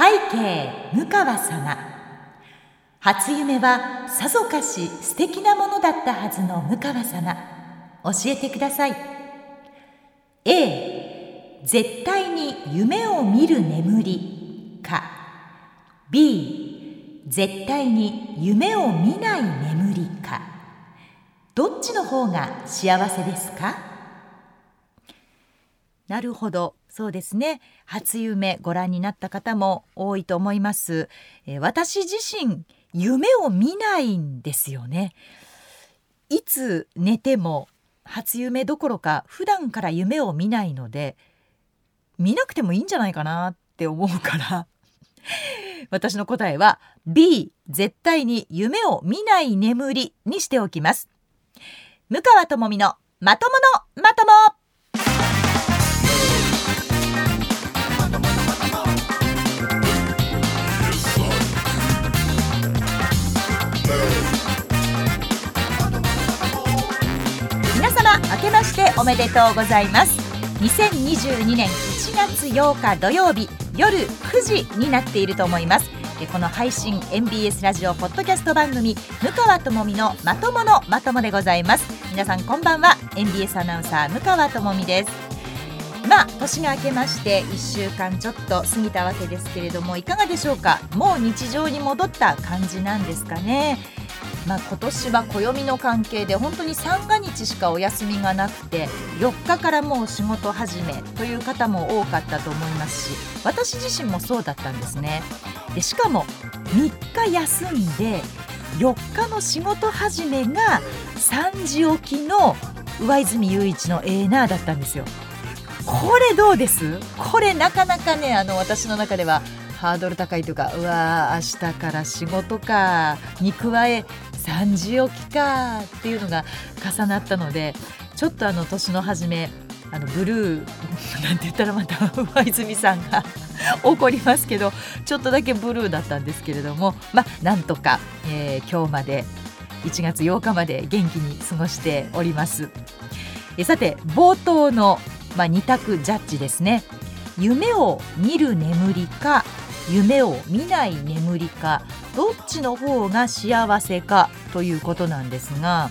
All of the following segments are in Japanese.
背景向川様。初夢はさぞかし素敵なものだったはずの向川様。教えてください。A 絶対に夢を見る眠り。か。B 絶対に夢を見ない眠り。か。どっちの方が幸せですか？なるほど。そうですね。初夢ご覧になった方も多いと思います、えー、私自身夢を見ないんですよね。いつ寝ても初夢どころか普段から夢を見ないので見なくてもいいんじゃないかなって思うから。私の答えは B 絶対に夢を見ない眠りにしておきます。向川智美のまとものまとも。明けましておめでとうございます。2022年1月8日土曜日夜9時になっていると思います。この配信 MBS ラジオポッドキャスト番組向川智美のまとものまともでございます。皆さんこんばんは。MBS アナウンサー向川智美です。まあ年が明けまして1週間ちょっと過ぎたわけですけれどもいかがでしょうか？もう日常に戻った感じなんですかね？まあ、今年は暦の関係で本当に三が日しかお休みがなくて4日からもう仕事始めという方も多かったと思いますし私自身もそうだったんですね。でしかも3日休んで4日の仕事始めが3時起きの上泉雄一のエーナーだったんですよ。これどうです？これなかなかねあの私の中ではハードル高いというかうわー明日から仕事かに加え3時起きかっていうのが重なったのでちょっとあの年の初めあのブルー なんて言ったらまた上泉さんが怒りますけどちょっとだけブルーだったんですけれどもまあなんとか、えー、今日まで1月8日まで元気に過ごしております。えさて冒頭の、まあ、2択ジャッジですね夢を見る眠りか夢を見ない眠りかどっちの方が幸せかということなんですが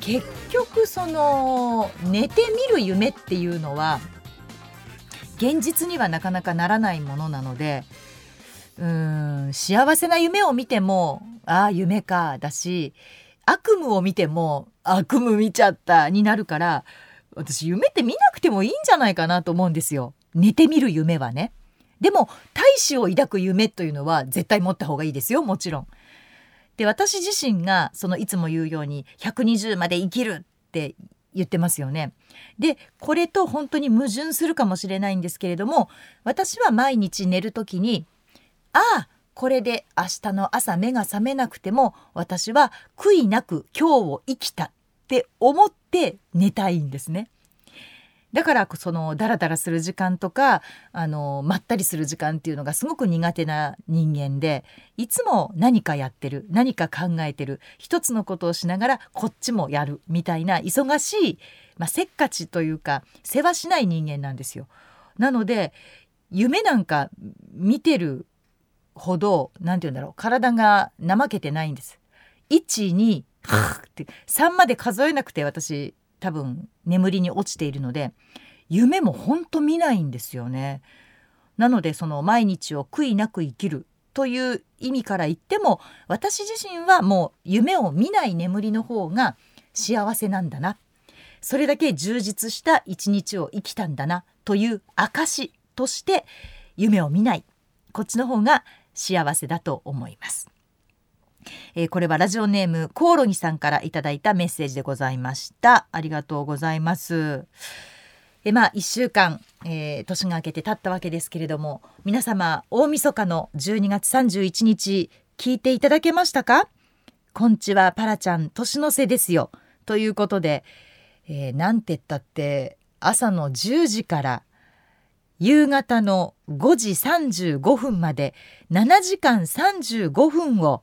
結局その寝てみる夢っていうのは現実にはなかなかならないものなのでうん幸せな夢を見てもああ夢かだし悪夢を見ても悪夢見ちゃったになるから私夢って見なくてもいいんじゃないかなと思うんですよ寝てみる夢はね。でも大志を抱く夢というのは絶対持った方がいいですよもちろん。で私自身がそのいつも言うように120まで生きるって言ってますよね。でこれと本当に矛盾するかもしれないんですけれども私は毎日寝る時にああこれで明日の朝目が覚めなくても私は悔いなく今日を生きたって思って寝たいんですね。だからそのダラダラする時間とかあのまったりする時間っていうのがすごく苦手な人間でいつも何かやってる何か考えてる一つのことをしながらこっちもやるみたいな忙しい、まあ、せっかちというか世話しない人間なんですよ。なので夢なんか見てるほど何て言うんだろう体が怠けてないんです。12 3 まで数えなくて私多分眠りに落ちているので夢も本当見ないんですよね。なのでその毎日を悔いなく生きるという意味から言っても私自身はもう夢を見ない眠りの方が幸せなんだなそれだけ充実した一日を生きたんだなという証として夢を見ないこっちの方が幸せだと思います。えー、これはラジオネームコオロギさんからいただいたメッセージでございました。ありがとうございます。えまあ1週間、えー、年が明けて経ったわけですけれども皆様大晦日の12月31日聞いていただけましたか？こんちはパラちゃん年の瀬ですよ。ということで、えー、なんて言ったって朝の10時から夕方の5時35分まで7時間35分を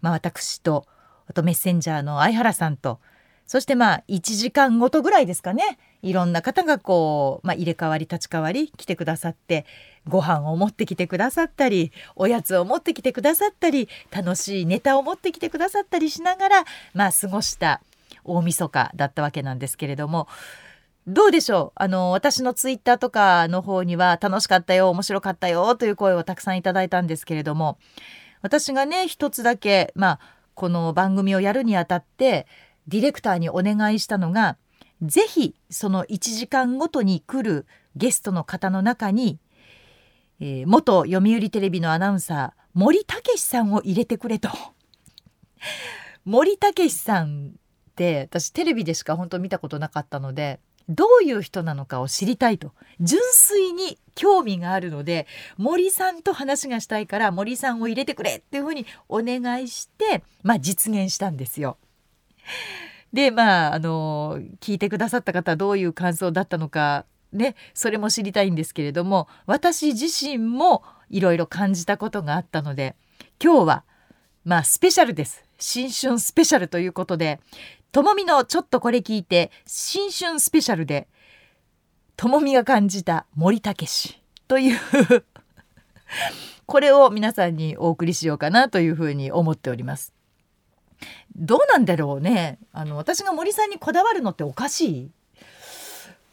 まあ、私とあとメッセンジャーの相原さんとそしてまあ1時間ごとぐらいですかね。いろんな方がこう、まあ、入れ替わり立ち替わり来てくださってご飯を持ってきてくださったりおやつを持ってきてくださったり楽しいネタを持ってきてくださったりしながらまあ過ごした大晦日だったわけなんですけれどもどうでしょう？あの私のツイッターとかの方には楽しかったよ面白かったよという声をたくさんいただいたんですけれども私がね一つだけまあこの番組をやるにあたってディレクターにお願いしたのがぜひその1時間ごとに来るゲストの方の中に、えー、元読売テレビのアナウンサー森武さんを入れてくれと。森武さんって私テレビでしか本当見たことなかったのでどういう人なのかを知りたいと純粋に興味があるので森さんと話がしたいから森さんを入れてくれっていうふうにお願いして、まあ、実現したんですよ。でまああの聞いてくださった方はどういう感想だったのかねそれも知りたいんですけれども私自身もいろいろ感じたことがあったので今日はまあスペシャルです新春スペシャルということでともみのちょっとこれ聞いて新春スペシャルでともみが感じた森武氏という これを皆さんにお送りしようかなというふうに思っております。どうなんだろうね。あの私が森さんにこだわるのっておかしい？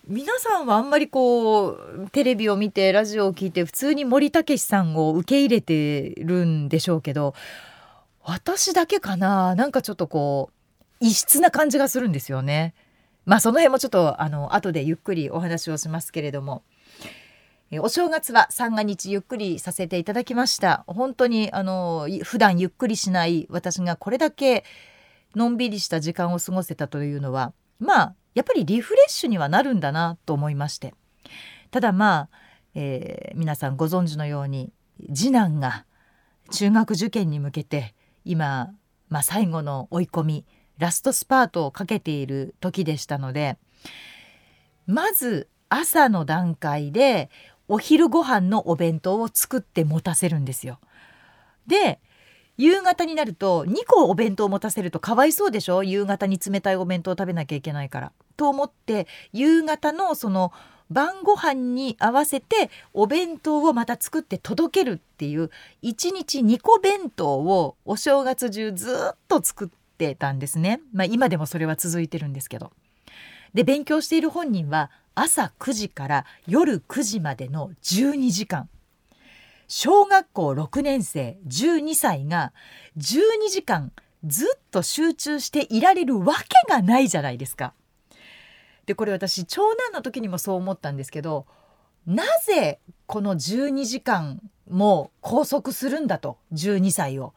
皆さんはあんまりこうテレビを見てラジオを聞いて普通に森武さんを受け入れてるんでしょうけど私だけかな？なんかちょっとこう異質な感じがするんですよね。まあその辺もちょっとあの後でゆっくりお話をしますけれども。お正月は三が日ゆっくりさせていただきました。本当にあの普段ゆっくりしない私がこれだけのんびりした時間を過ごせたというのはまあやっぱりリフレッシュにはなるんだなと思いまして。ただまあ、えー、皆さんご存知のように次男が中学受験に向けて今、まあ、最後の追い込みラストスパートをかけている時でしたのでまず朝の段階でお昼ご飯のお弁当を作って持たせるんですよ。で夕方になると2個お弁当を持たせるとかわいそうでしょ？夕方に冷たいお弁当を食べなきゃいけないから。と思って夕方のその晩ご飯に合わせてお弁当をまた作って届けるっていう1日2個弁当をお正月中ずっと作ってたんですね。まあ、今でもそれは続いてるんですけど。で勉強している本人は朝9時から夜9時までの12時間小学校6年生12歳が12時間ずっと集中していられるわけがないじゃないですか。でこれ私長男の時にもそう思ったんですけどなぜこの12時間も拘束するんだと12歳を。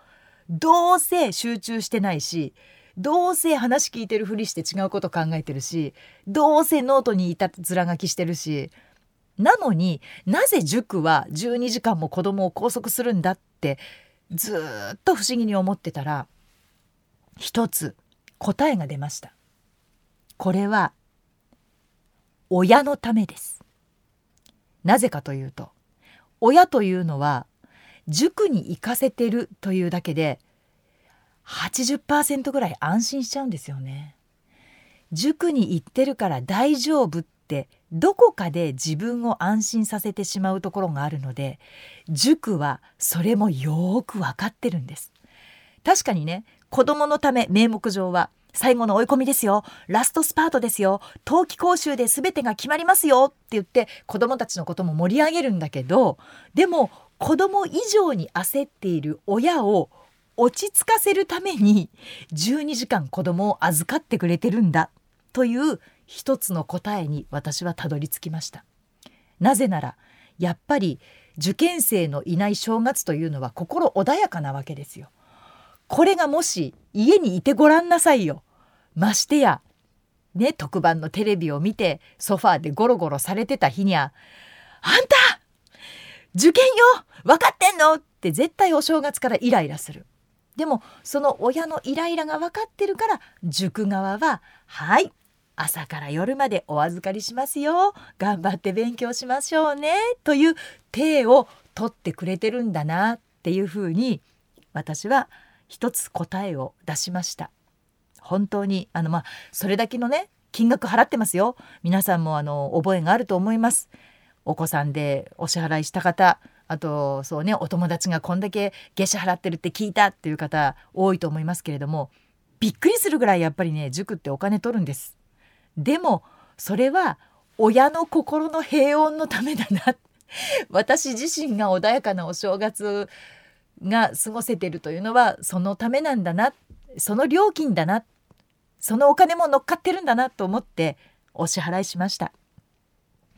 どうせ集中してないしどうせ話聞いてるふりして違うこと考えてるしどうせノートにいたずら書きしてるしなのになぜ塾は12時間も子供を拘束するんだってずっと不思議に思ってたら一つ答えが出ました。これは親のためです。なぜかというと親というのは塾に行かせてるというだけで80%ぐらい安心しちゃうんですよね。塾に行ってるから大丈夫ってどこかで自分を安心させてしまうところがあるので塾はそれもよーく分かってるんです。確かにね子供のため名目上は最後の追い込みですよラストスパートですよ冬季講習で全てが決まりますよって言って子供たちのことも盛り上げるんだけどでも子供以上に焦っている親を落ち着かせるために12時間子供を預かってくれてるんだという一つの答えに私はたどり着きました。なぜならやっぱり受験生のいない正月というのは心穏やかなわけですよ。これがもし家にいてごらんなさいよ。ましてやね特番のテレビを見てソファーでゴロゴロされてた日にゃ「あんた受験よ分かってんの?」って絶対お正月からイライラする。でもその親のイライラが分かってるから塾側は「はい朝から夜までお預かりしますよ。頑張って勉強しましょうね」という体を取ってくれてるんだなっていうふうに私は一つ答えを出しました。本当にあのまあそれだけのね金額払ってますよ。皆さんもあの覚えがあると思います。お子さんでお支払いした方あとそうねお友達がこんだけ月謝払ってるって聞いたっていう方多いと思いますけれどもびっくりするぐらいやっぱりね塾ってお金取るんです。でもそれは親の心の平穏のためだな 私自身が穏やかなお正月が過ごせてるというのはそのためなんだなその料金だなそのお金も乗っかってるんだなと思ってお支払いしました。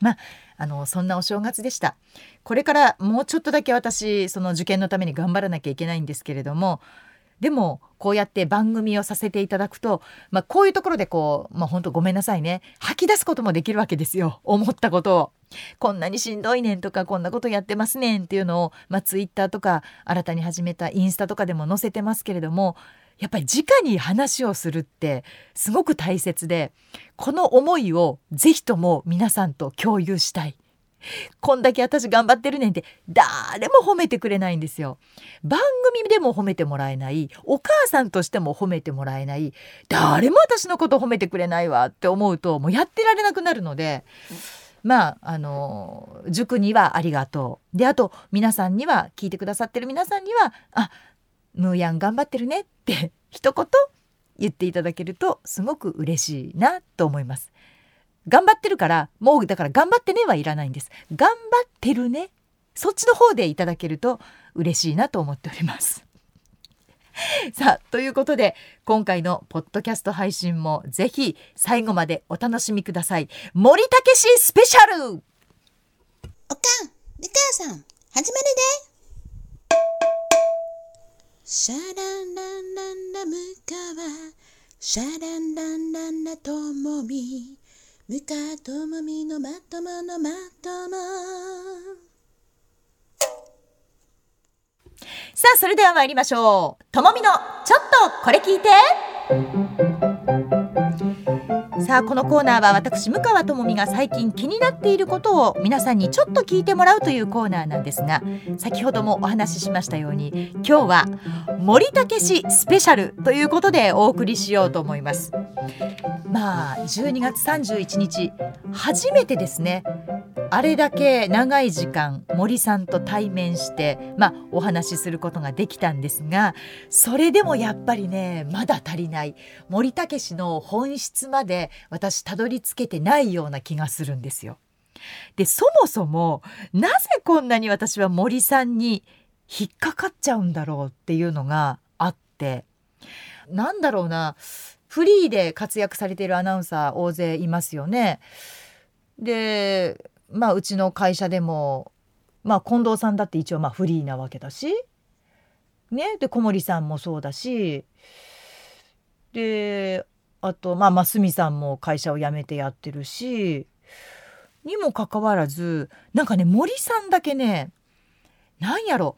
まああのそんなお正月でした。これからもうちょっとだけ私その受験のために頑張らなきゃいけないんですけれどもでもこうやって番組をさせていただくと、まあ、こういうところでこう、まあ、本当ごめんなさいね。吐き出すこともできるわけですよ。思ったことを。こんなにしんどいねんとかこんなことやってますねんっていうのを、まあ、ツイッターとか新たに始めたインスタとかでも載せてますけれどもやっぱり直に話をするってすごく大切でこの思いをぜひとも皆さんと共有したい。こんだけ私頑張ってるねんって誰も褒めてくれないんですよ。番組でも褒めてもらえないお母さんとしても褒めてもらえない誰も私のこと褒めてくれないわって思うともうやってられなくなるので。まあ、あの塾にはありがとうであと皆さんには聞いてくださってる皆さんには「あムーヤン頑張ってるねって 一言言っていただけるとすごく嬉しいなと思います。頑張ってるからもうだから頑張ってねはいらないんです。頑張ってるねそっちの方でいただけると嬉しいなと思っております。さあということで今回のポッドキャスト配信もぜひ最後までお楽しみください森武史スペシャルおかんみかさん始まるでシャランランランラムカワシャランランランラトモミムカトモミのまとものまとも。さあそれでは参りましょう。ともみのちょっとこれ聞いて。さあこのコーナーは私向川智美が最近気になっていることを皆さんにちょっと聞いてもらうというコーナーなんですが先ほどもお話ししましたように今日は森武氏スペシャルということでお送りしようと思います。まあ12月31日初めてですね。あれだけ長い時間森さんと対面して、まあ、お話しすることができたんですがそれでもやっぱりねまだ足りない。森武の本質まで私たどり着けてないような気がするんですよ。でそもそもなぜこんなに私は森さんに引っかかっちゃうんだろうっていうのがあってなんだろうなフリーで活躍されているアナウンサー大勢いますよね。でまあうちの会社でもまあ近藤さんだって一応まあフリーなわけだしねで小森さんもそうだしであとまあ真澄さんも会社を辞めてやってるしにもかかわらずなんかね森さんだけねなんやろ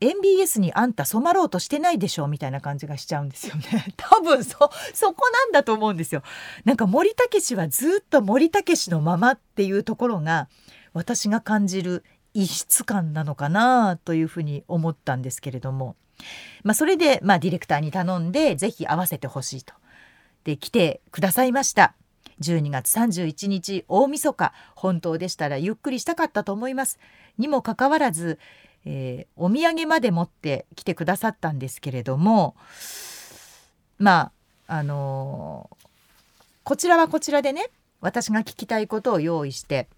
MBS にあんた染まろうとしてないでしょみたいな感じがしちゃうんですよね。多分そそこなんだと思うんですよ。なんか森武氏はずっと森武氏のままっていうところが私が感じる異質感なのかなというふうに思ったんですけれども、まあ、それで、まあ、ディレクターに頼んで是非合わせてほしいと。で来てくださいました。12月31日大晦日本当でしたらゆっくりしたかったと思います。にもかかわらずえー、お土産まで持ってきてくださったんですけれどもまああのー、こちらはこちらでね私が聞きたいことを用意して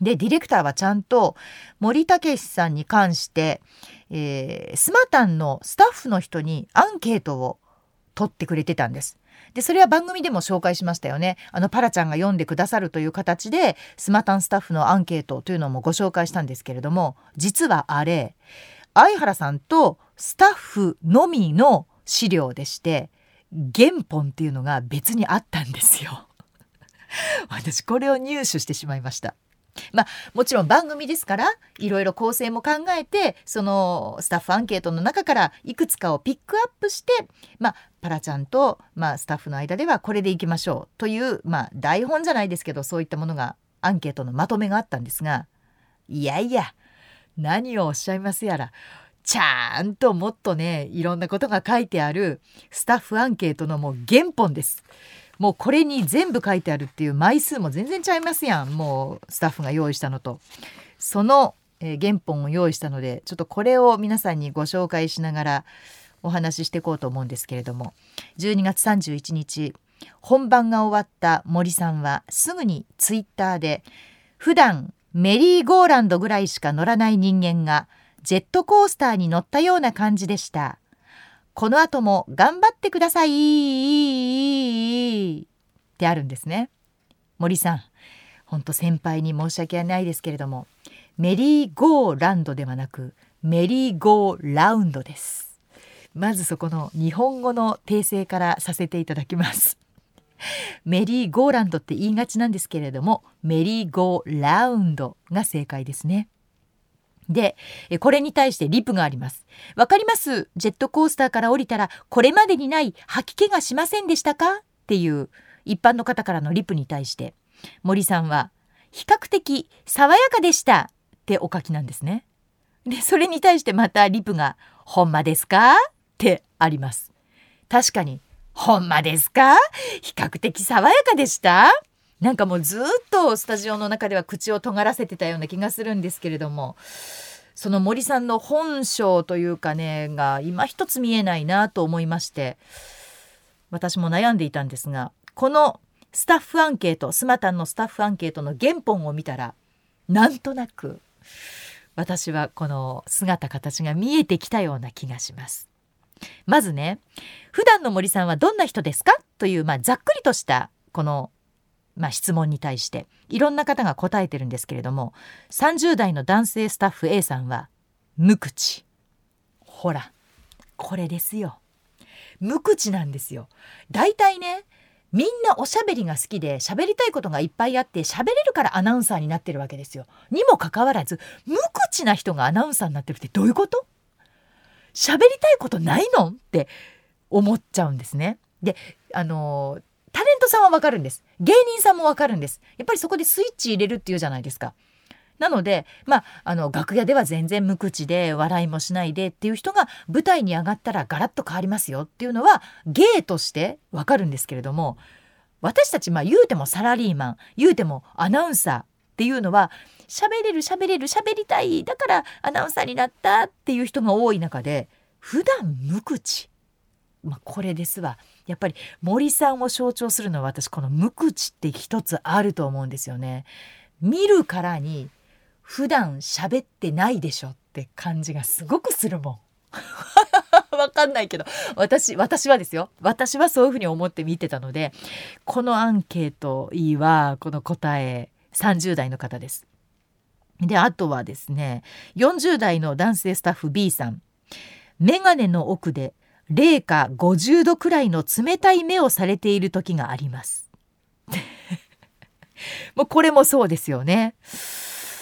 でディレクターはちゃんと森武さんに関して、えー、スマタンのスタッフの人にアンケートを取ってくれてたんです。でそれは番組でも紹介しましたよねあのパラちゃんが読んでくださるという形でスマタンスタッフのアンケートというのもご紹介したんですけれども実はあれ相原さんとスタッフのみの資料でして原本っていうのが別にあったんですよ。私これを入手してしまいました。まあもちろん番組ですからいろいろ構成も考えてそのスタッフアンケートの中からいくつかをピックアップしてまあパラちゃんと、まあ、スタッフの間ではこれでいきましょうという、まあ、台本じゃないですけどそういったものがアンケートのまとめがあったんですがいやいや何をおっしゃいますやらちゃんともっとねいろんなことが書いてあるスタッフアンケートのもう原本です。もうこれに全部書いてあるっていう枚数も全然ちゃいますやんもうスタッフが用意したのとその、えー原本を用意したのでちょっとこれを皆さんにご紹介しながらお話ししていこうと思うんですけれども12月31日本番が終わった森さんはすぐにツイッターで普段メリーゴーランドぐらいしか乗らない人間がジェットコースターに乗ったような感じでした。この後も頑張ってくださいってあるんですね。森さん、ほんと先輩に申し訳ないですけれども、メリーゴーランドではなくメリーゴーラウンドです。まずそこの日本語の訂正からさせていただきます。メリーゴーランドって言いがちなんですけれどもメリーゴーラウンドが正解ですね。でえこれに対してリプがあります。わかります？ジェットコースターから降りたらこれまでにない吐き気がしませんでしたか？っていう一般の方からのリプに対して森さんは比較的爽やかでしたってお書きなんですね。でそれに対してまたリプが「ほんまですか?」ってあります。確かにほんまですか？比較的爽やかでした？なんかもうずっとスタジオの中では口を尖らせてたような気がするんですけれどもその森さんの本性というかねが今一つ見えないなと思いまして私も悩んでいたんですがこのスタッフアンケートスマタンのスタッフアンケートの原本を見たらなんとなく私はこの姿形が見えてきたような気がします。まずね普段の森さんはどんな人ですか？という、まあ、ざっくりとしたこの、まあ、質問に対していろんな方が答えてるんですけれども30代の男性スタッフ A さんは無口。ほらこれですよ。無口なんですよ。だいたいねみんなおしゃべりが好きで喋りたいことがいっぱいあって喋れるからアナウンサーになってるわけですよ。にもかかわらず無口な人がアナウンサーになってるってどういうこと？喋りたいことないの？って思っちゃうんですね。であのさんはわかるんです。芸人さんもわかるんです。やっぱりそこでスイッチ入れるっていうじゃないですか。なのでまああの楽屋では全然無口で笑いもしないでっていう人が舞台に上がったらガラッと変わりますよっていうのは芸としてわかるんですけれども私たちまあ言うてもサラリーマン言うてもアナウンサーっていうのは喋れる喋れる喋りたいだからアナウンサーになったっていう人が多い中で普段無口。まあこれですわ。やっぱり森さんを象徴するのは私この無口って一つあると思うんですよね。見るからに普段喋ってないでしょって感じがすごくするもん。わかんないけど私私はですよ私はそういうふうに思って見てたのでこのアンケートいいわこの答え30代の方です。であとはですね40代の男性スタッフ B さん眼鏡の奥で零下50度くらいの冷たい目をされている時があります。もうこれもそうですよね。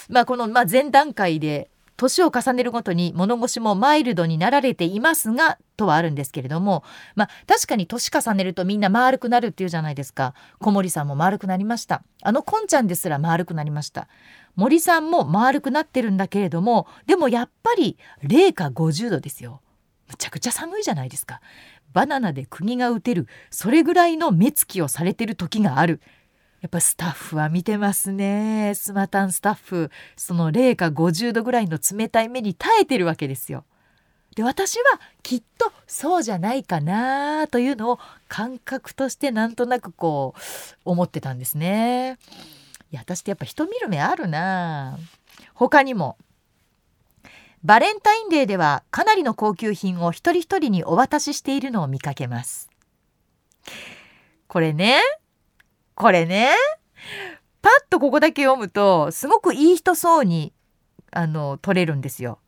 まあこの、まあ、前段階で年を重ねるごとに物腰もマイルドになられていますがとはあるんですけれどもまあ確かに年重ねるとみんな丸くなるっていうじゃないですか小森さんも丸くなりましたあのこんちゃんですら丸くなりました森さんも丸くなってるんだけれどもでもやっぱり零下50度ですよむちゃくちゃ寒いじゃないですか。バナナで釘が打てる。それぐらいの目つきをされてる時がある。やっぱスタッフは見てますね。スマタンスタッフ。その零下50度ぐらいの冷たい目に耐えてるわけですよ。で私はきっとそうじゃないかなというのを感覚としてなんとなくこう思ってたんですね。いや私ってやっぱ人見る目あるな。他にもバレンタインデーではかなりの高級品を一人一人にお渡ししているのを見かけます。これね。これね。パッとここだけ読むとすごくいい人そうにあの取れるんですよ。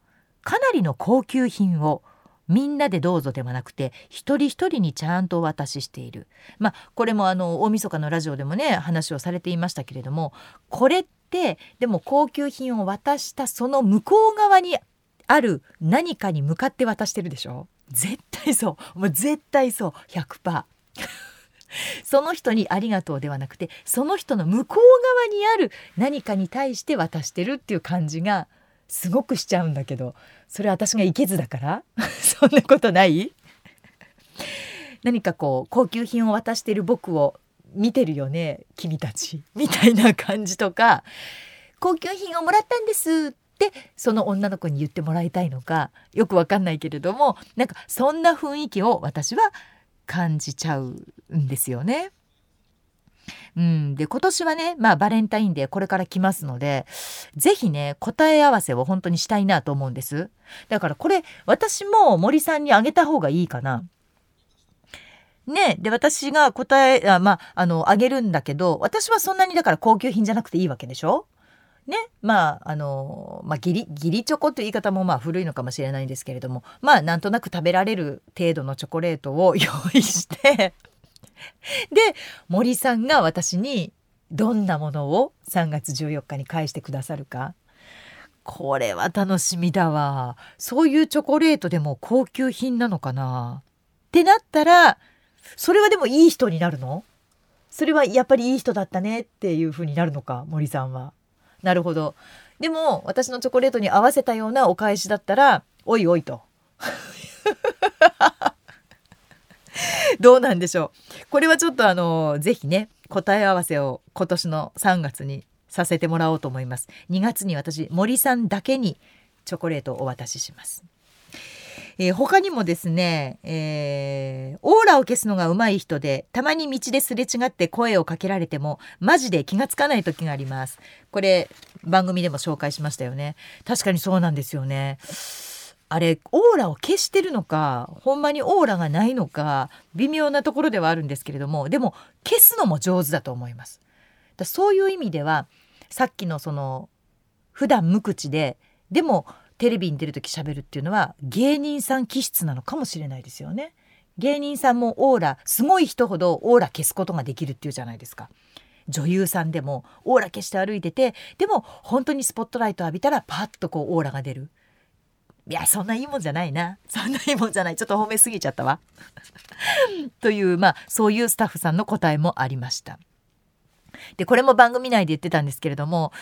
かなりの高級品をみんなでどうぞではなくて一人一人にちゃんとお渡ししている。まあこれもあの大晦日のラジオでもね話をされていましたけれどもこれってでも高級品を渡したその向こう側にある何かに向かって渡してるでしょ？絶対そう。もう絶対そう。100% その人にありがとうではなくてその人の向こう側にある何かに対して渡してるっていう感じがすごくしちゃうんだけどそれ私がいけずだから？そんなことない？何かこう高級品を渡してる僕を見てるよね君たち。みたいな感じとか高級品をもらったんですってその女の子に言ってもらいたいのかよくわかんないけれどもなんかそんな雰囲気を私は感じちゃうんですよね。うん、で今年はね、まあ、バレンタインデーこれから来ますので是非ね答え合わせを本当にしたいなと思うんです。だからこれ私も森さんにあげた方がいいかな。ね、で私が答えあまああのあげるんだけど私はそんなにだから高級品じゃなくていいわけでしょ？ねまああのまあ義理義理チョコという言い方もまあ古いのかもしれないんですけれどもまあなんとなく食べられる程度のチョコレートを 用意してで森さんが私にどんなものを3月14日に返してくださるか。これは楽しみだわ。そういうチョコレートでも高級品なのかな。ってなったらそれはでもいい人になるの？それはやっぱりいい人だったねっていう風になるのか森さんは。なるほど。でも私のチョコレートに合わせたようなお返しだったらおいおいと。どうなんでしょう。これはちょっとあの是非ね答え合わせを今年の3月にさせてもらおうと思います。2月に私森さんだけにチョコレートをお渡しします。えー、他にもですね、えー、オーラを消すのが上手い人でたまに道ですれ違って声をかけられてもマジで気がつかない時があります。これ番組でも紹介しましたよね。確かにそうなんですよね。あれオーラを消してるのかほんまにオーラがないのか微妙なところではあるんですけれどもでも消すのも上手だと思います。だそういう意味ではさっきのその普段無口ででもテレビに出る時喋るっていうのは芸人さん気質なのかもしれないですよね。芸人さんもオーラすごい人ほどオーラ消すことができるっていうじゃないですか。女優さんでもオーラ消して歩いててでも本当にスポットライト浴びたらパッとこうオーラが出る。いやそんないいもんじゃないなそんないいもんじゃないちょっと褒めすぎちゃったわ。というまあそういうスタッフさんの答えもありました。でこれも番組内で言ってたんですけれども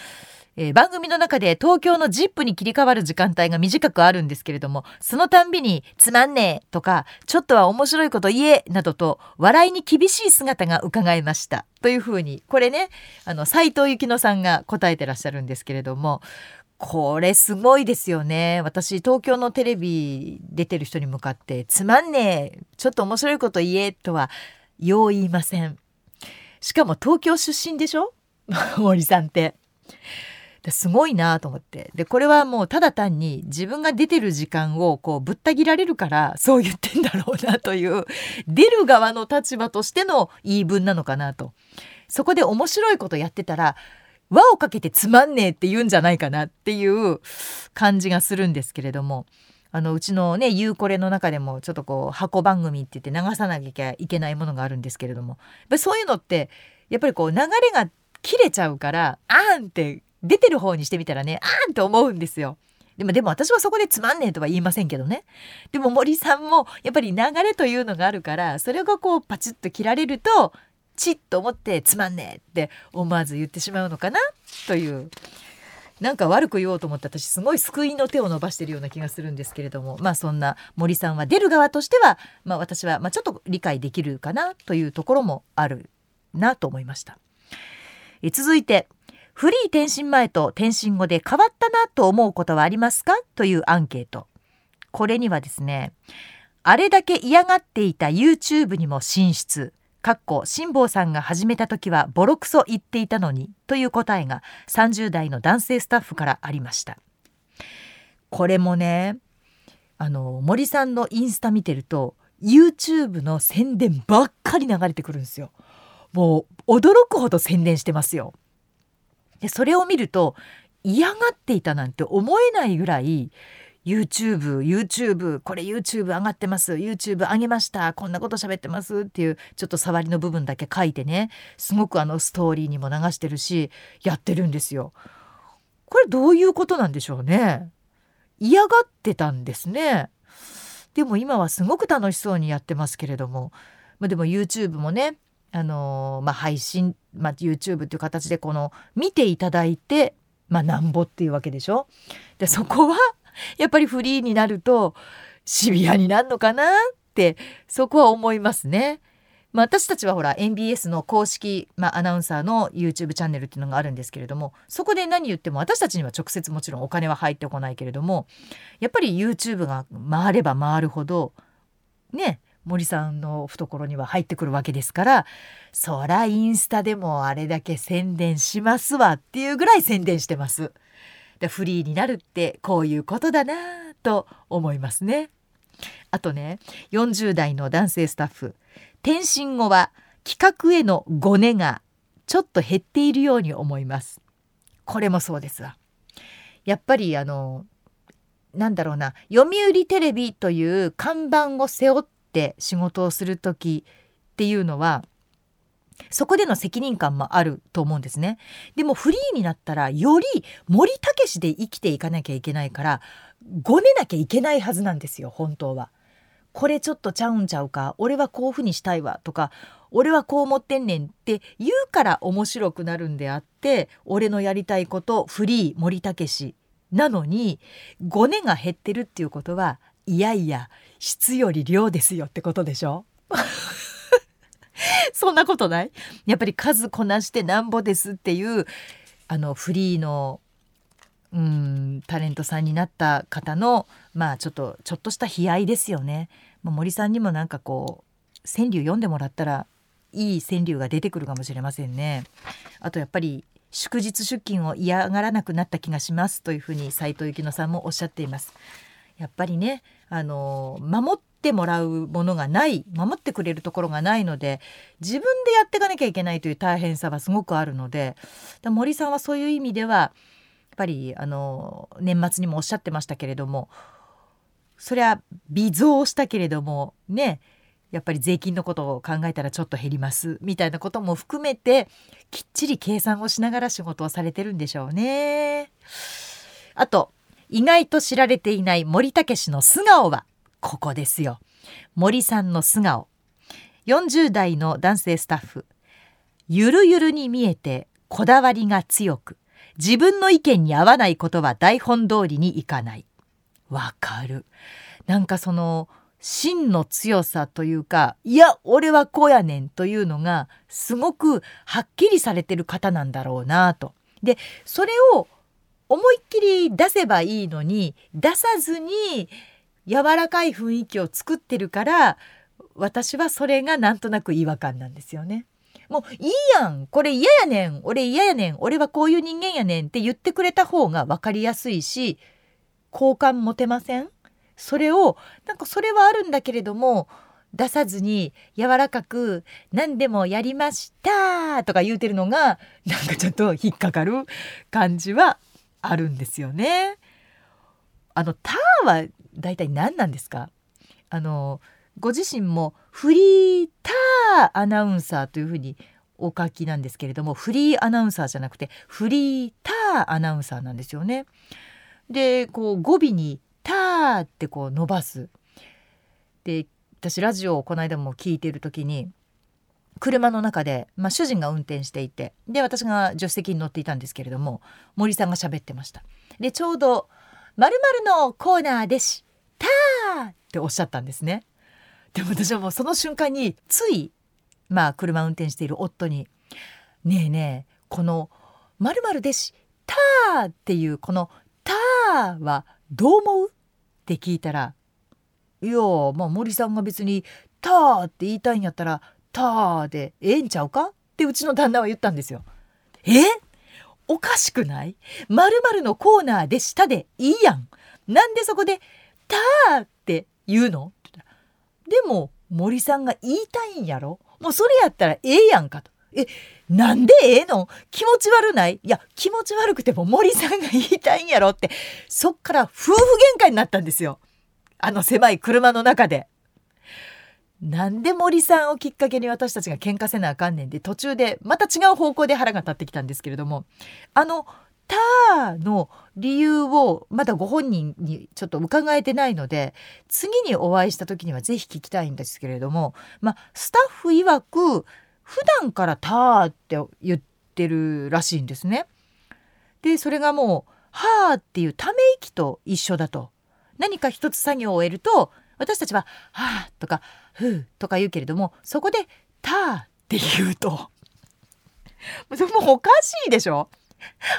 えー、番組の中で東京の ZIP に切り替わる時間帯が短くあるんですけれどもそのたんびに「つまんねえ」とか「ちょっとは面白いこと言え」などと笑いに厳しい姿が伺えました。というふうにこれねあの斉藤幸乃さんが答えてらっしゃるんですけれどもこれすごいですよね。私東京のテレビ出てる人に向かって「つまんねえちょっと面白いこと言え」とはよう言いません。しかも東京出身でしょ？森さんって。すごいなと思って。でこれはもうただ単に自分が出てる時間をこうぶった切られるからそう言ってんだろうなという出る側の立場としての言い分なのかなと。そこで面白いことやってたら輪をかけてつまんねえって言うんじゃないかなっていう感じがするんですけれども。あのうちのね「ゆうこれ」の中でもちょっとこう箱番組って言って流さなきゃいけないものがあるんですけれども。そういうのってやっぱりこう流れが切れちゃうからあんって出てる方にしてみたらねあーんって思うんですよ。でもでも私はそこでつまんねえとは言いませんけどね。でも森さんもやっぱり流れというのがあるからそれがこうパチッと切られるとチッと思ってつまんねえって思わず言ってしまうのかなというなんか悪く言おうと思って私すごい救いの手を伸ばしてるような気がするんですけれどもまあそんな森さんは出る側としては、まあ、私はまあちょっと理解できるかなというところもあるなと思いました。え続いてフリー転身前と転身後で変わったなと思うことはありますか？というアンケート。これにはですね、あれだけ嫌がっていた YouTube にも進出。かっこ辛坊さんが始めた時はボロクソ言っていたのにという答えが30代の男性スタッフからありました。これもね、あの森さんのインスタ見てると YouTube の宣伝ばっかり流れてくるんですよ。もう驚くほど宣伝してますよ。でそれを見ると嫌がっていたなんて思えないぐらい YouTube、YouTube、これ YouTube 上がってます、YouTube 上げました、こんなこと喋ってますっていうちょっと触りの部分だけ書いてね、すごくあのストーリーにも流してるし、やってるんですよ。これどういうことなんでしょうね。嫌がってたんですね。でも今はすごく楽しそうにやってますけれども、まあ、でも YouTube もね、あのまあ、配信、まあ、YouTube っていう形でこの見ていただいて、まあ、なんぼっていうわけでしょ？でそこはやっぱりフリーになるとシビアになるのかなってそこは思いますね。まあ、私たちはほら NBS の公式、まあ、アナウンサーの YouTube チャンネルっていうのがあるんですけれどもそこで何言っても私たちには直接もちろんお金は入ってこないけれどもやっぱり YouTube が回れば回るほどね森さんの懐には入ってくるわけですからそらインスタでもあれだけ宣伝しますわっていうぐらい宣伝してます。でフリーになるってこういうことだなと思いますね。あとね40代の男性スタッフ転身後は企画へのごねがちょっと減っているように思いますこれもそうですわやっぱりあのなんだろうな読売テレビという看板を背負って仕事をする時っていうのはそこでの責任感もあると思うんですね。でもフリーになったらより森武で生きていかなきゃいけないからごねなきゃいけないはずなんですよ本当は。これちょっとちゃうんちゃうか俺はこういうふうにしたいわとか俺はこう思ってんねんって言うから面白くなるんであって俺のやりたいことフリー森武氏なのに5年が減ってるっていうことはいやいや質より量ですよってことでしょ？そんなことない？やっぱり数こなしてなんぼですっていうあのフリーのうんタレントさんになった方のまあちょっとちょっとした悲哀ですよね。まあ、森さんにもなんかこう川柳読んでもらったらいい川柳が出てくるかもしれませんね。あとやっぱり祝日出勤を嫌がらなくなった気がしますというふうに斉藤幸乃さんもおっしゃっています。やっぱりねあの守ってもらうものがない守ってくれるところがないので自分でやっていかなきゃいけないという大変さはすごくあるので森さんはそういう意味ではやっぱりあの年末にもおっしゃってましたけれどもそりゃ微増したけれどもねやっぱり税金のことを考えたらちょっと減りますみたいなことも含めてきっちり計算をしながら仕事をされてるんでしょうね。あと意外と知られていない森武氏の素顔はここですよ。森さんの素顔。40代の男性スタッフ。ゆるゆるに見えてこだわりが強く自分の意見に合わないことは台本通りにいかない。わかる。なんかその真の強さというかいや俺はこうやねんというのがすごくはっきりされてる方なんだろうなと。でそれを思いっきり出せばいいのに出さずに柔らかい雰囲気を作ってるから私はそれがなんとなく違和感なんですよね。もういいやんこれ嫌やねん俺嫌やねん俺はこういう人間やねんって言ってくれた方が分かりやすいし好感持てません？それをなんかそれはあるんだけれども出さずに柔らかく「何でもやりました」とか言うてるのがなんかちょっと引っかかる感じはあるんですよね。あの「た」は大体何なんですか？あのご自身もフリーターアナウンサーというふうにお書きなんですけれどもフリーアナウンサーじゃなくてフリーターアナウンサーなんですよね。でこう語尾に「ター」ってこう伸ばす。で私ラジオをこの間も聞いている時に車の中で、まあ、主人が運転していてで私が助手席に乗っていたんですけれども森さんが喋ってました。でちょうど「まるのコーナーでしたー」っておっしゃったんですね。でも私はもうその瞬間についまあ車運転している夫に「ねえねえこの「まるでしたー」っていうこの「たー」はどう思う？って聞いたら「いやまあ森さんが別に「たー」って言いたいんやったら「たー」でええんちゃうか？ってうちの旦那は言ったんですよ。え？おかしくない？まるのコーナーで下でいいやん。なんでそこで「たー」って言うの？でも森さんが言いたいんやろ？もうそれやったらええやんかと。え、なんでええの？気持ち悪ない？いや、気持ち悪くても森さんが言いたいんやろって、そっから夫婦喧嘩になったんですよ。あの狭い車の中で。なんで森さんをきっかけに私たちが喧嘩せなあかんねんで途中でまた違う方向で腹が立ってきたんですけれどもあの「た」の理由をまだご本人にちょっと伺えてないので次にお会いした時には是非聞きたいんですけれども、まあ、スタッフ曰く普段から「た」って言ってるらしいんですね。でそれがもう「はあ」っていうため息と一緒だと。何か一つ作業を終えると私たちは「はあ」とか「ふう」とか言うけれどもそこで「ターって言うとそれもおかしいでしょ？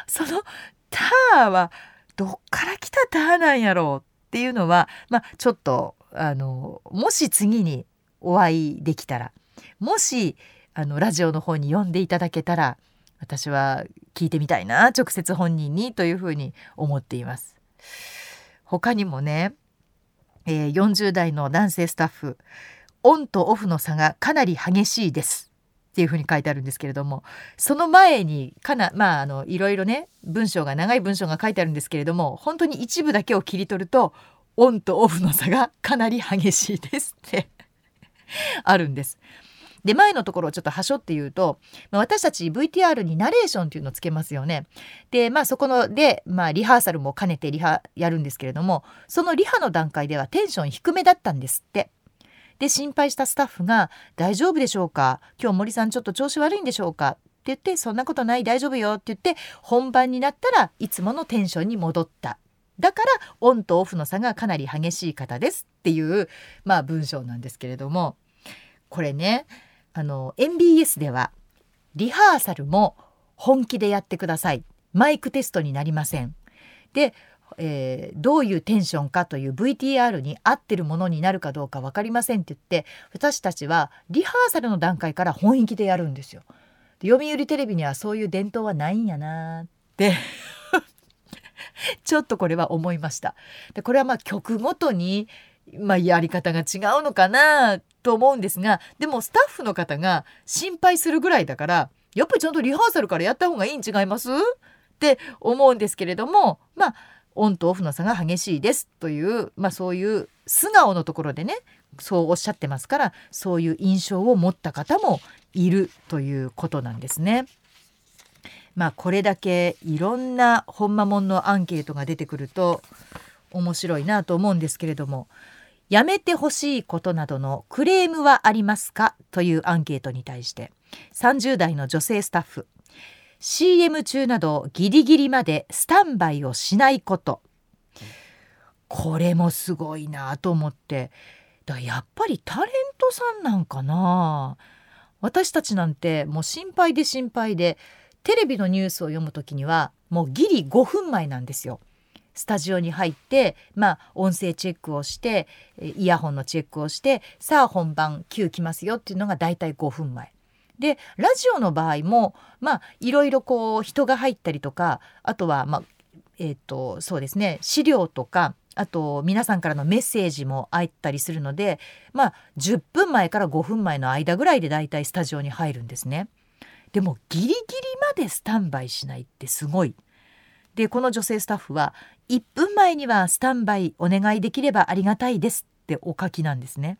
そのターはどっから来たターなんやろうっていうのは、まあ、ちょっとあのもし次にお会いできたらもしあのラジオの方に呼んでいただけたら私は聞いてみたいな直接本人にというふうに思っています。他にもね、えー、40代の男性スタッフオンとオフの差がかなり激しいですっていうふうに書いてあるんですけれどもその前にかなまああのいろいろね文章が長い文章が書いてあるんですけれども本当に一部だけを切り取るとオンとオフの差がかなり激しいですって あるんです。で前のところをちょっとはしょって言うと、まあ、私たち VTR にナレーションっていうのをつけますよね。でまあそこので、まあ、リハーサルも兼ねてリハやるんですけれどもそのリハの段階ではテンション低めだったんですって。で心配したスタッフが「大丈夫でしょうか？今日森さんちょっと調子悪いんでしょうか?」って言って「そんなことない大丈夫よ」って言って本番になったらいつものテンションに戻った。だからオンとオフの差がかなり激しい方です。っていう、まあ、文章なんですけれども。これねあの MBS ではリハーサルも本気でやってください。マイクテストになりません。で、えー、どういうテンションかという VTR に合ってるものになるかどうか分かりませんって言って私たちはリハーサルの段階から本気でやるんですよ。で読売テレビにはそういう伝統はないんやなって ちょっとこれは思いました。でこれはまあ曲ごとにまあ、やり方が違うのかなと思うんですがでもスタッフの方が心配するぐらいだからやっぱりちゃんとリハーサルからやった方がいいん違います？って思うんですけれどもまあオンとオフの差が激しいですという、まあ、そういう素顔のところでねそうおっしゃってますからそういう印象を持った方もいるということなんですね。まあこれだけいろんなほんまもんのアンケートが出てくると面白いなと思うんですけれどもやめてほしいことなどのクレームはありますか？というアンケートに対して30代の女性スタッフ CM 中などギリギリまでスタンバイをしないことこれもすごいなと思ってだやっぱりタレントさんなんかな私たちなんてもう心配で心配でテレビのニュースを読む時にはもうギリ5分前なんですよ。スタジオに入ってまあ音声チェックをしてイヤホンのチェックをしてさあ本番 Q 来ますよっていうのがだいたい5分前。でラジオの場合もまあいろいろこう人が入ったりとかあとはまあえっ、ー、とそうですね資料とかあと皆さんからのメッセージも入ったりするのでまあ10分前から5分前の間ぐらいでだいたいスタジオに入るんですね。でもギリギリまでスタンバイしないってすごい。でこの女性スタッフは1分前にはスタンバイお願いできればありがたいですってお書きなんですね。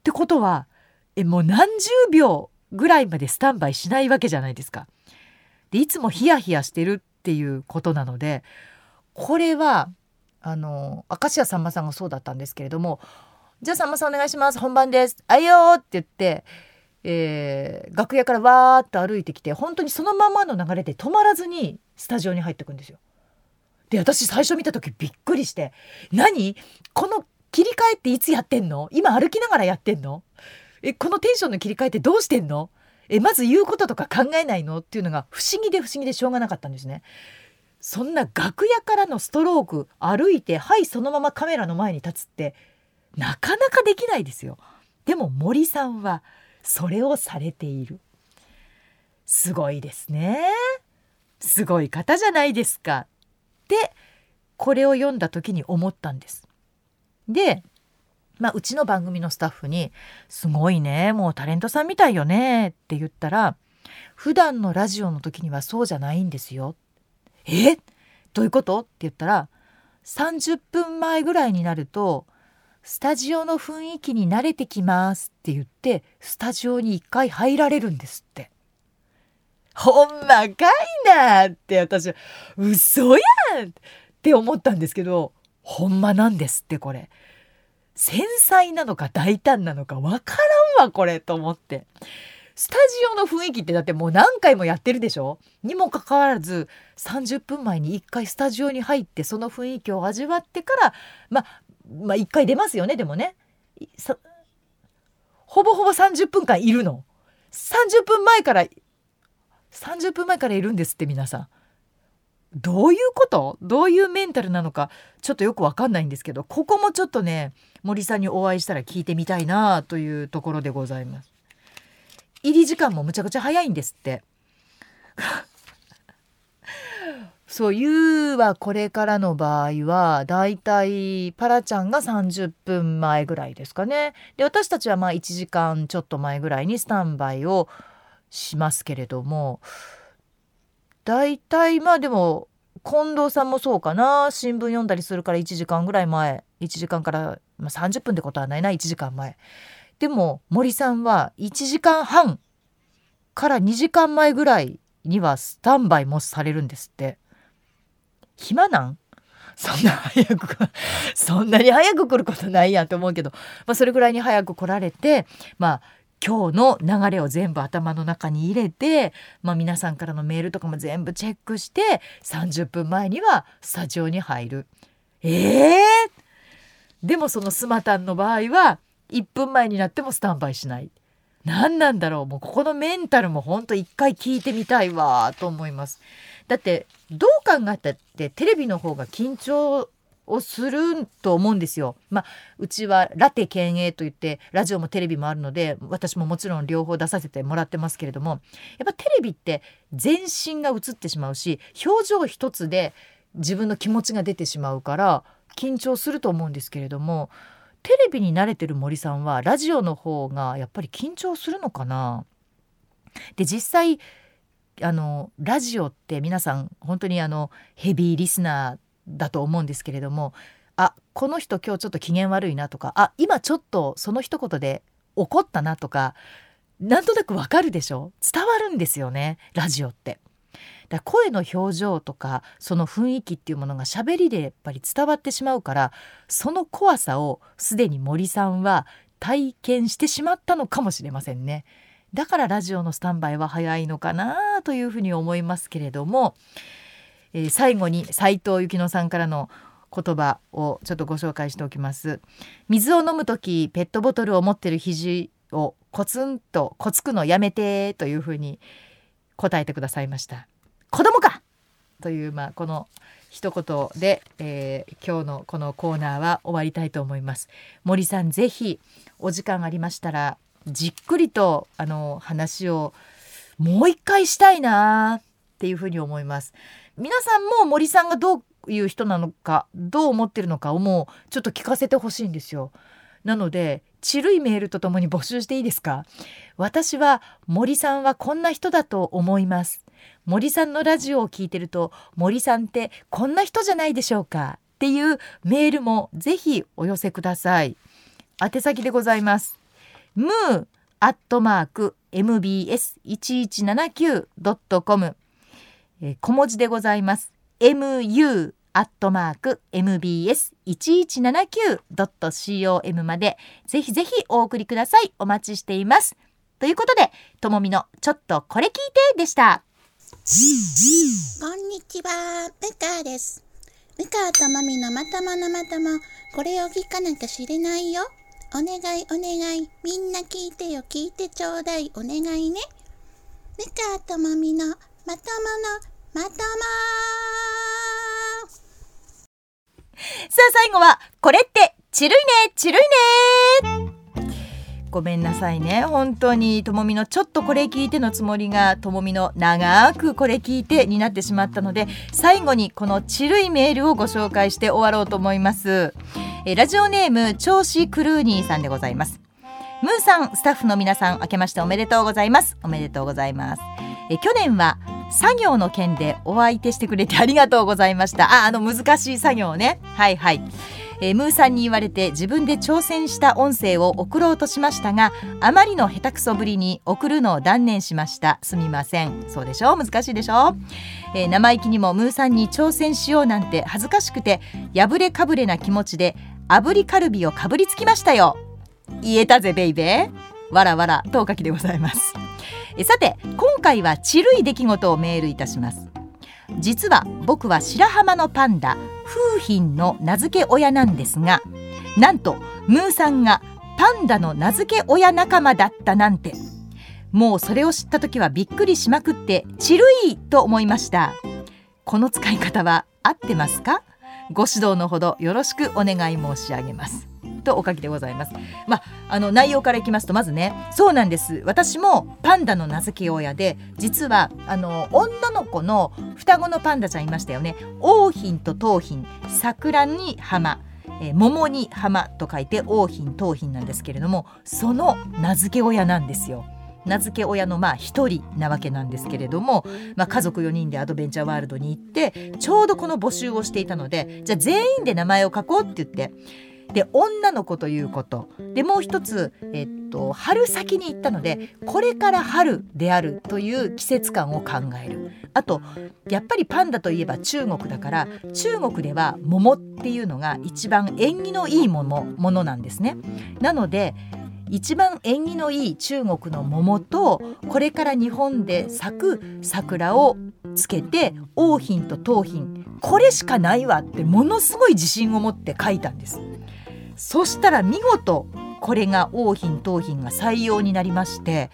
ってことはえもう何十秒ぐらいまでスタンバイしないわけじゃないですか。でいつもヒヤヒヤしてるっていうことなのでこれはあの明石家さんまさんがそうだったんですけれども「じゃあさんまさんお願いします本番ですあいよ」って言ってえー、楽屋からわーっと歩いてきて本当にそのままの流れで止まらずにスタジオに入ってくんですよ。で私最初見た時びっくりして「何？この切り替えっていつやってんの？今歩きながらやってんの？えこのテンションの切り替えってどうしてんの？えまず言うこととか考えないの?」っていうのが不思議で不思議でしょうがなかったんですね。そんな楽屋からのストローク歩いてはいそのままカメラの前に立つってなかなかできないですよ。でも森さんはそれをされているすごいですねすごい方じゃないですかってこれを読んだ時に思ったんですでまあ、うちの番組のスタッフに「すごいねもうタレントさんみたいよね」って言ったら「普段のラジオの時にはそうじゃないんですよ」「え？どういうこと?」って言ったら30分前ぐらいになるとスタジオの雰囲気に慣れてきますって言ってスタジオに一回入られるんですって。ほんまかいなって私嘘やんって思ったんですけどほんまなんですってこれ。繊細なのか大胆なのかわからんわこれと思って。スタジオの雰囲気ってだってもう何回もやってるでしょ？にもかかわらず30分前に1回スタジオに入ってその雰囲気を味わってからまあまあ1回出ますよねでもね。ほぼほぼ30分間いるの。30分前から30分前からいるんですって皆さん。どういうこと？どういうメンタルなのか？ちょっとよくわかんないんですけどここもちょっとね森さんにお会いしたら聞いてみたいなというところでございます。入り時間もむちゃくちゃ早いんですって。そう、ゆうはこれからの場合は、だいたいパラちゃんが30分前ぐらいですかね。で、私たちはまあ1時間ちょっと前ぐらいにスタンバイをしますけれども、だいたいまあでも、近藤さんもそうかな。新聞読んだりするから1時間ぐらい前。1時間から、まあ、30分ってことはないな、1時間前。でも、森さんは1時間半から2時間前ぐらいにはスタンバイもされるんですって。暇なん？そんな早くそんなに早く来ることないやんと思うけど、まあ、それぐらいに早く来られてまあ今日の流れを全部頭の中に入れて、まあ、皆さんからのメールとかも全部チェックして30分前にはスタジオに入る。えー、でもそのスマタンの場合は1分前になってもスタンバイしない。何なんだろうもうここのメンタルもほんと一回聞いてみたいわと思います。だってどう考えたってテレビの方が緊張をすると思うんですよ。まあ、うちはラテ県営といってラジオもテレビもあるので私ももちろん両方出させてもらってますけれどもやっぱテレビって全身が映ってしまうし表情一つで自分の気持ちが出てしまうから緊張すると思うんですけれどもテレビに慣れてる森さんはラジオの方がやっぱり緊張するのかなで実際あのラジオって皆さん本当にあのヘビーリスナーだと思うんですけれどもあこの人今日ちょっと機嫌悪いなとかあ今ちょっとその一言で怒ったなとかなんとなくわかるでしょ？伝わるんですよねラジオって。だ声の表情とかその雰囲気っていうものが喋りでやっぱり伝わってしまうからその怖さをすでに森さんは体験してしまったのかもしれませんね。だからラジオのスタンバイは早いのかなというふうに思いますけれども、えー、最後に斉藤幸乃さんからの言葉をちょっとご紹介しておきます。水を飲む時ペットボトルを持ってる肘をコツンとこつくのやめてというふうに答えてくださいました。子供か!というまあこの一言で、えー、今日のこのコーナーは終わりたいと思います。森さんぜひお時間ありましたらじっくりとあの話をもう一回したいなっていうふうに思います。皆さんも森さんがどういう人なのかどう思ってるのかをもうちょっと聞かせてほしいんですよ。なのでちるいメールとともに募集していいですか？私は森さんはこんな人だと思います。森さんのラジオを聞いてると森さんってこんな人じゃないでしょうか？っていうメールもぜひお寄せください。宛先でございます。ムーアットマーク mbs1179.com えー、小文字でございます。mu アットマーク mbs1179.com までぜひぜひお送りください。お待ちしています。ということで、ともみのちょっとこれ聞いてでした。こんにちは、ムカです。ムカともみのまとものまとも、これを聞かなきゃ知れないよ。お願いお願い。みんな聞いてよ、聞いてちょうだい。お願いね。ルカともみのまとものまともさあ最後は、これってちるいね、ちるいねごめんなさいね。本当にともみのちょっとこれ聞いてのつもりがともみの長くこれ聞いてになってしまったので最後にこのちるいメールをご紹介して終わろうと思います。えラジオネーム調子クルーニーさんでございます。ムーさんスタッフの皆さん明けましておめでとうございます。おめでとうございます。え去年は作業の件でお相手してくれてありがとうございました。ああの難しい作業ね。はいはい。えー、ムーさんに言われて自分で挑戦した音声を送ろうとしましたがあまりの下手くそぶりに送るのを断念しました。すみません。そうでしょ？難しいでしょ、えー、生意気にもムーさんに挑戦しようなんて恥ずかしくて破れかぶれな気持ちで炙りカルビをかぶりつきましたよ。言えたぜベイベー。わらわら。とお書きでございます。さて今回はちるい出来事をメールいたします。実は僕は白浜のパンダ風品の名付け親なんですがなんとムーさんがパンダの名付け親仲間だったなんて。もうそれを知った時はびっくりしまくってちるいと思いました。この使い方は合ってますか？ご指導のほどよろしくお願い申し上げます。とお書きでございます。まああの内容からいきますとまずねそうなんです。私もパンダの名付け親で実はあの女の子の双子のパンダちゃんいましたよね。桜浜と桃浜。桜に浜。えー、桃に浜と書いて桜浜桃浜なんですけれどもその名付け親なんですよ。名付け親のまあ一人なわけなんですけれども、まあ、家族4人でアドベンチャーワールドに行ってちょうどこの募集をしていたのでじゃあ全員で名前を書こうって言ってで女の子ということ。でもう一つ、えっと、春先に行ったのでこれから春であるという季節感を考える。あとやっぱりパンダといえば中国だから中国では桃っていうのが一番縁起のいいものものなんですね。なので一番縁起のいい中国の桃とこれから日本で咲く桜をつけて桜浜と桃浜これしかないわってものすごい自信を持って書いたんです。そしたら見事これが桜浜桃浜が採用になりまして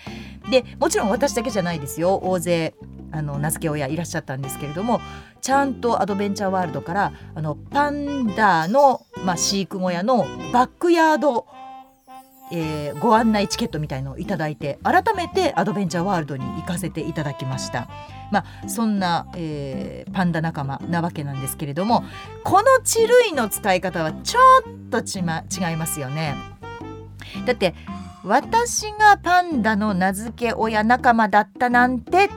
でもちろん私だけじゃないですよ。大勢あの名付け親いらっしゃったんですけれどもちゃんとアドベンチャーワールドからあのパンダの、まあ、飼育小屋のバックヤードえー、ご案内チケットみたいのをいただいて改めてアドベンチャーワールドに行かせていただきました。まあ、そんな、えー、パンダ仲間なわけなんですけれどもこの地類の使い方はちょっとち、ま、違いますよね。だって私がパンダの名付け親仲間だったなんて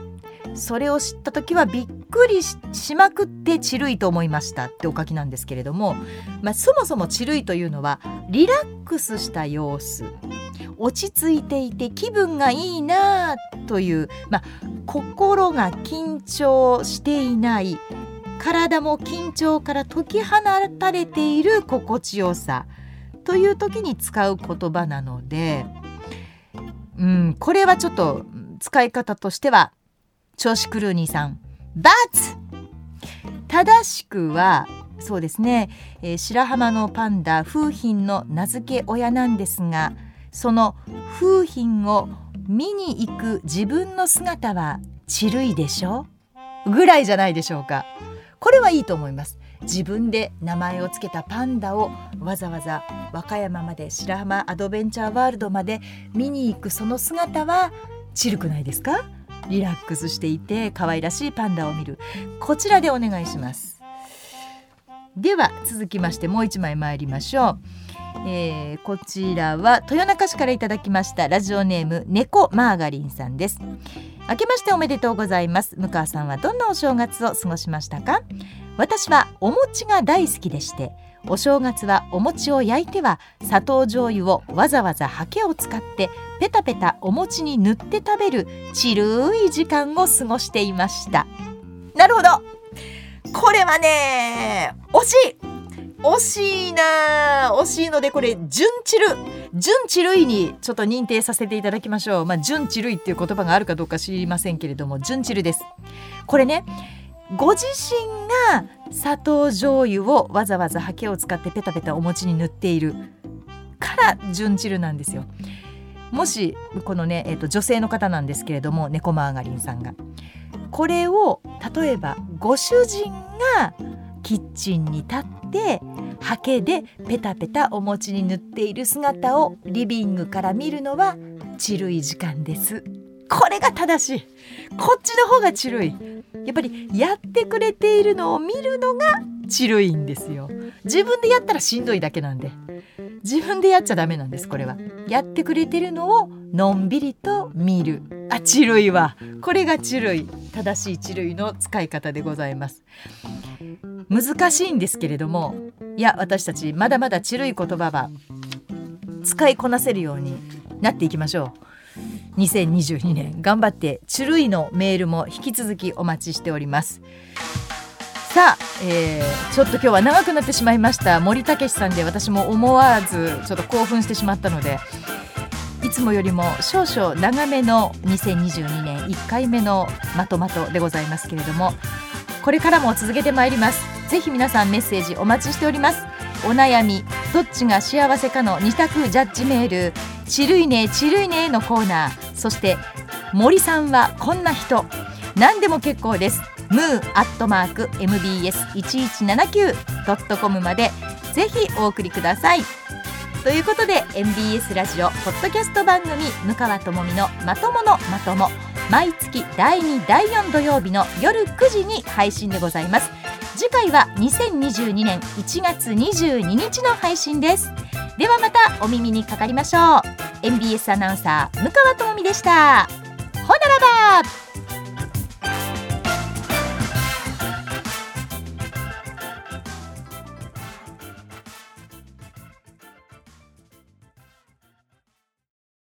それを知った時はびっくりしまくってチルイと思いましたってお書きなんですけれども、まあ、そもそもチルイというのはリラックスした様子。落ち着いていて気分がいいなという、まあ、心が緊張していない体も緊張から解き放たれている心地よさという時に使う言葉なので、うん、これはちょっと使い方としては調子クルーニーさんバツ正しくはそうですね、えー、白浜のパンダ風浜の名付け親なんですがその風浜を見に行く自分の姿はちるいでしょ？ぐらいじゃないでしょうか。これはいいと思います。自分で名前を付けたパンダをわざわざ和歌山まで白浜アドベンチャーワールドまで見に行くその姿はちるくないですか？リラックスしていて可愛らしいパンダを見る。こちらでお願いします。では続きましてもう一枚参りましょう。えー、こちらは豊中市からいただきましたラジオネーム猫マーガリンさんです。明けましておめでとうございます。向川さんはどんなお正月を過ごしましたか？私はお餅が大好きでしてお正月はお餅を焼いては砂糖醤油をわざわざハケを使ってペタペタお餅に塗って食べるちるい時間を過ごしていました。なるほど。これはね惜しい。惜しいな。惜しいのでこれ純チル純チルイにちょっと認定させていただきましょう。まあ純チルイっていう言葉があるかどうか知りませんけれども純チルです。これねご自身が砂糖醤油をわざわざハケを使ってペタペタお餅に塗っているから純チルなんですよ。もしこのね、えーと、女性の方なんですけれども猫マーガリンさんがこれを例えばご主人がキッチンに立ってハケでペタペタお餅に塗っている姿をリビングから見るのはチルい時間です。これが正しいこっちの方がチルいやっぱりやってくれているのを見るのがチルいんですよ。自分でやったらしんどいだけなんで。自分でやっちゃダメなんですこれは。やってくれてるのをのんびりと見る。あチルいはこれがチルい。正しいチルいの使い方でございます。難しいんですけれどもいや私たちまだまだチルい言葉は使いこなせるようになっていきましょう。2022年。頑張ってチュルイのメールも引き続きお待ちしております。さあ、えー、ちょっと今日は長くなってしまいました。森武さんで私も思わずちょっと興奮してしまったのでいつもよりも少々長めの2022年1回目のまとまとでございますけれどもこれからも続けてまいります。ぜひ皆さんメッセージお待ちしております。お悩みどっちが幸せかの2択ジャッジメールちるいねちるいねのコーナー。そして森さんはこんな人。何でも結構です。ムーアットマーク MBS1179.com まで。ぜひお送りください。ということで MBS ラジオポッドキャスト番組向川智美のまとものまとも。毎月第2第4土曜日の夜9時に配信でございます。次回は2022年1月22日の配信です。ではまたお耳にかかりましょう。MBS アナウンサー向川智美でした。ほならば。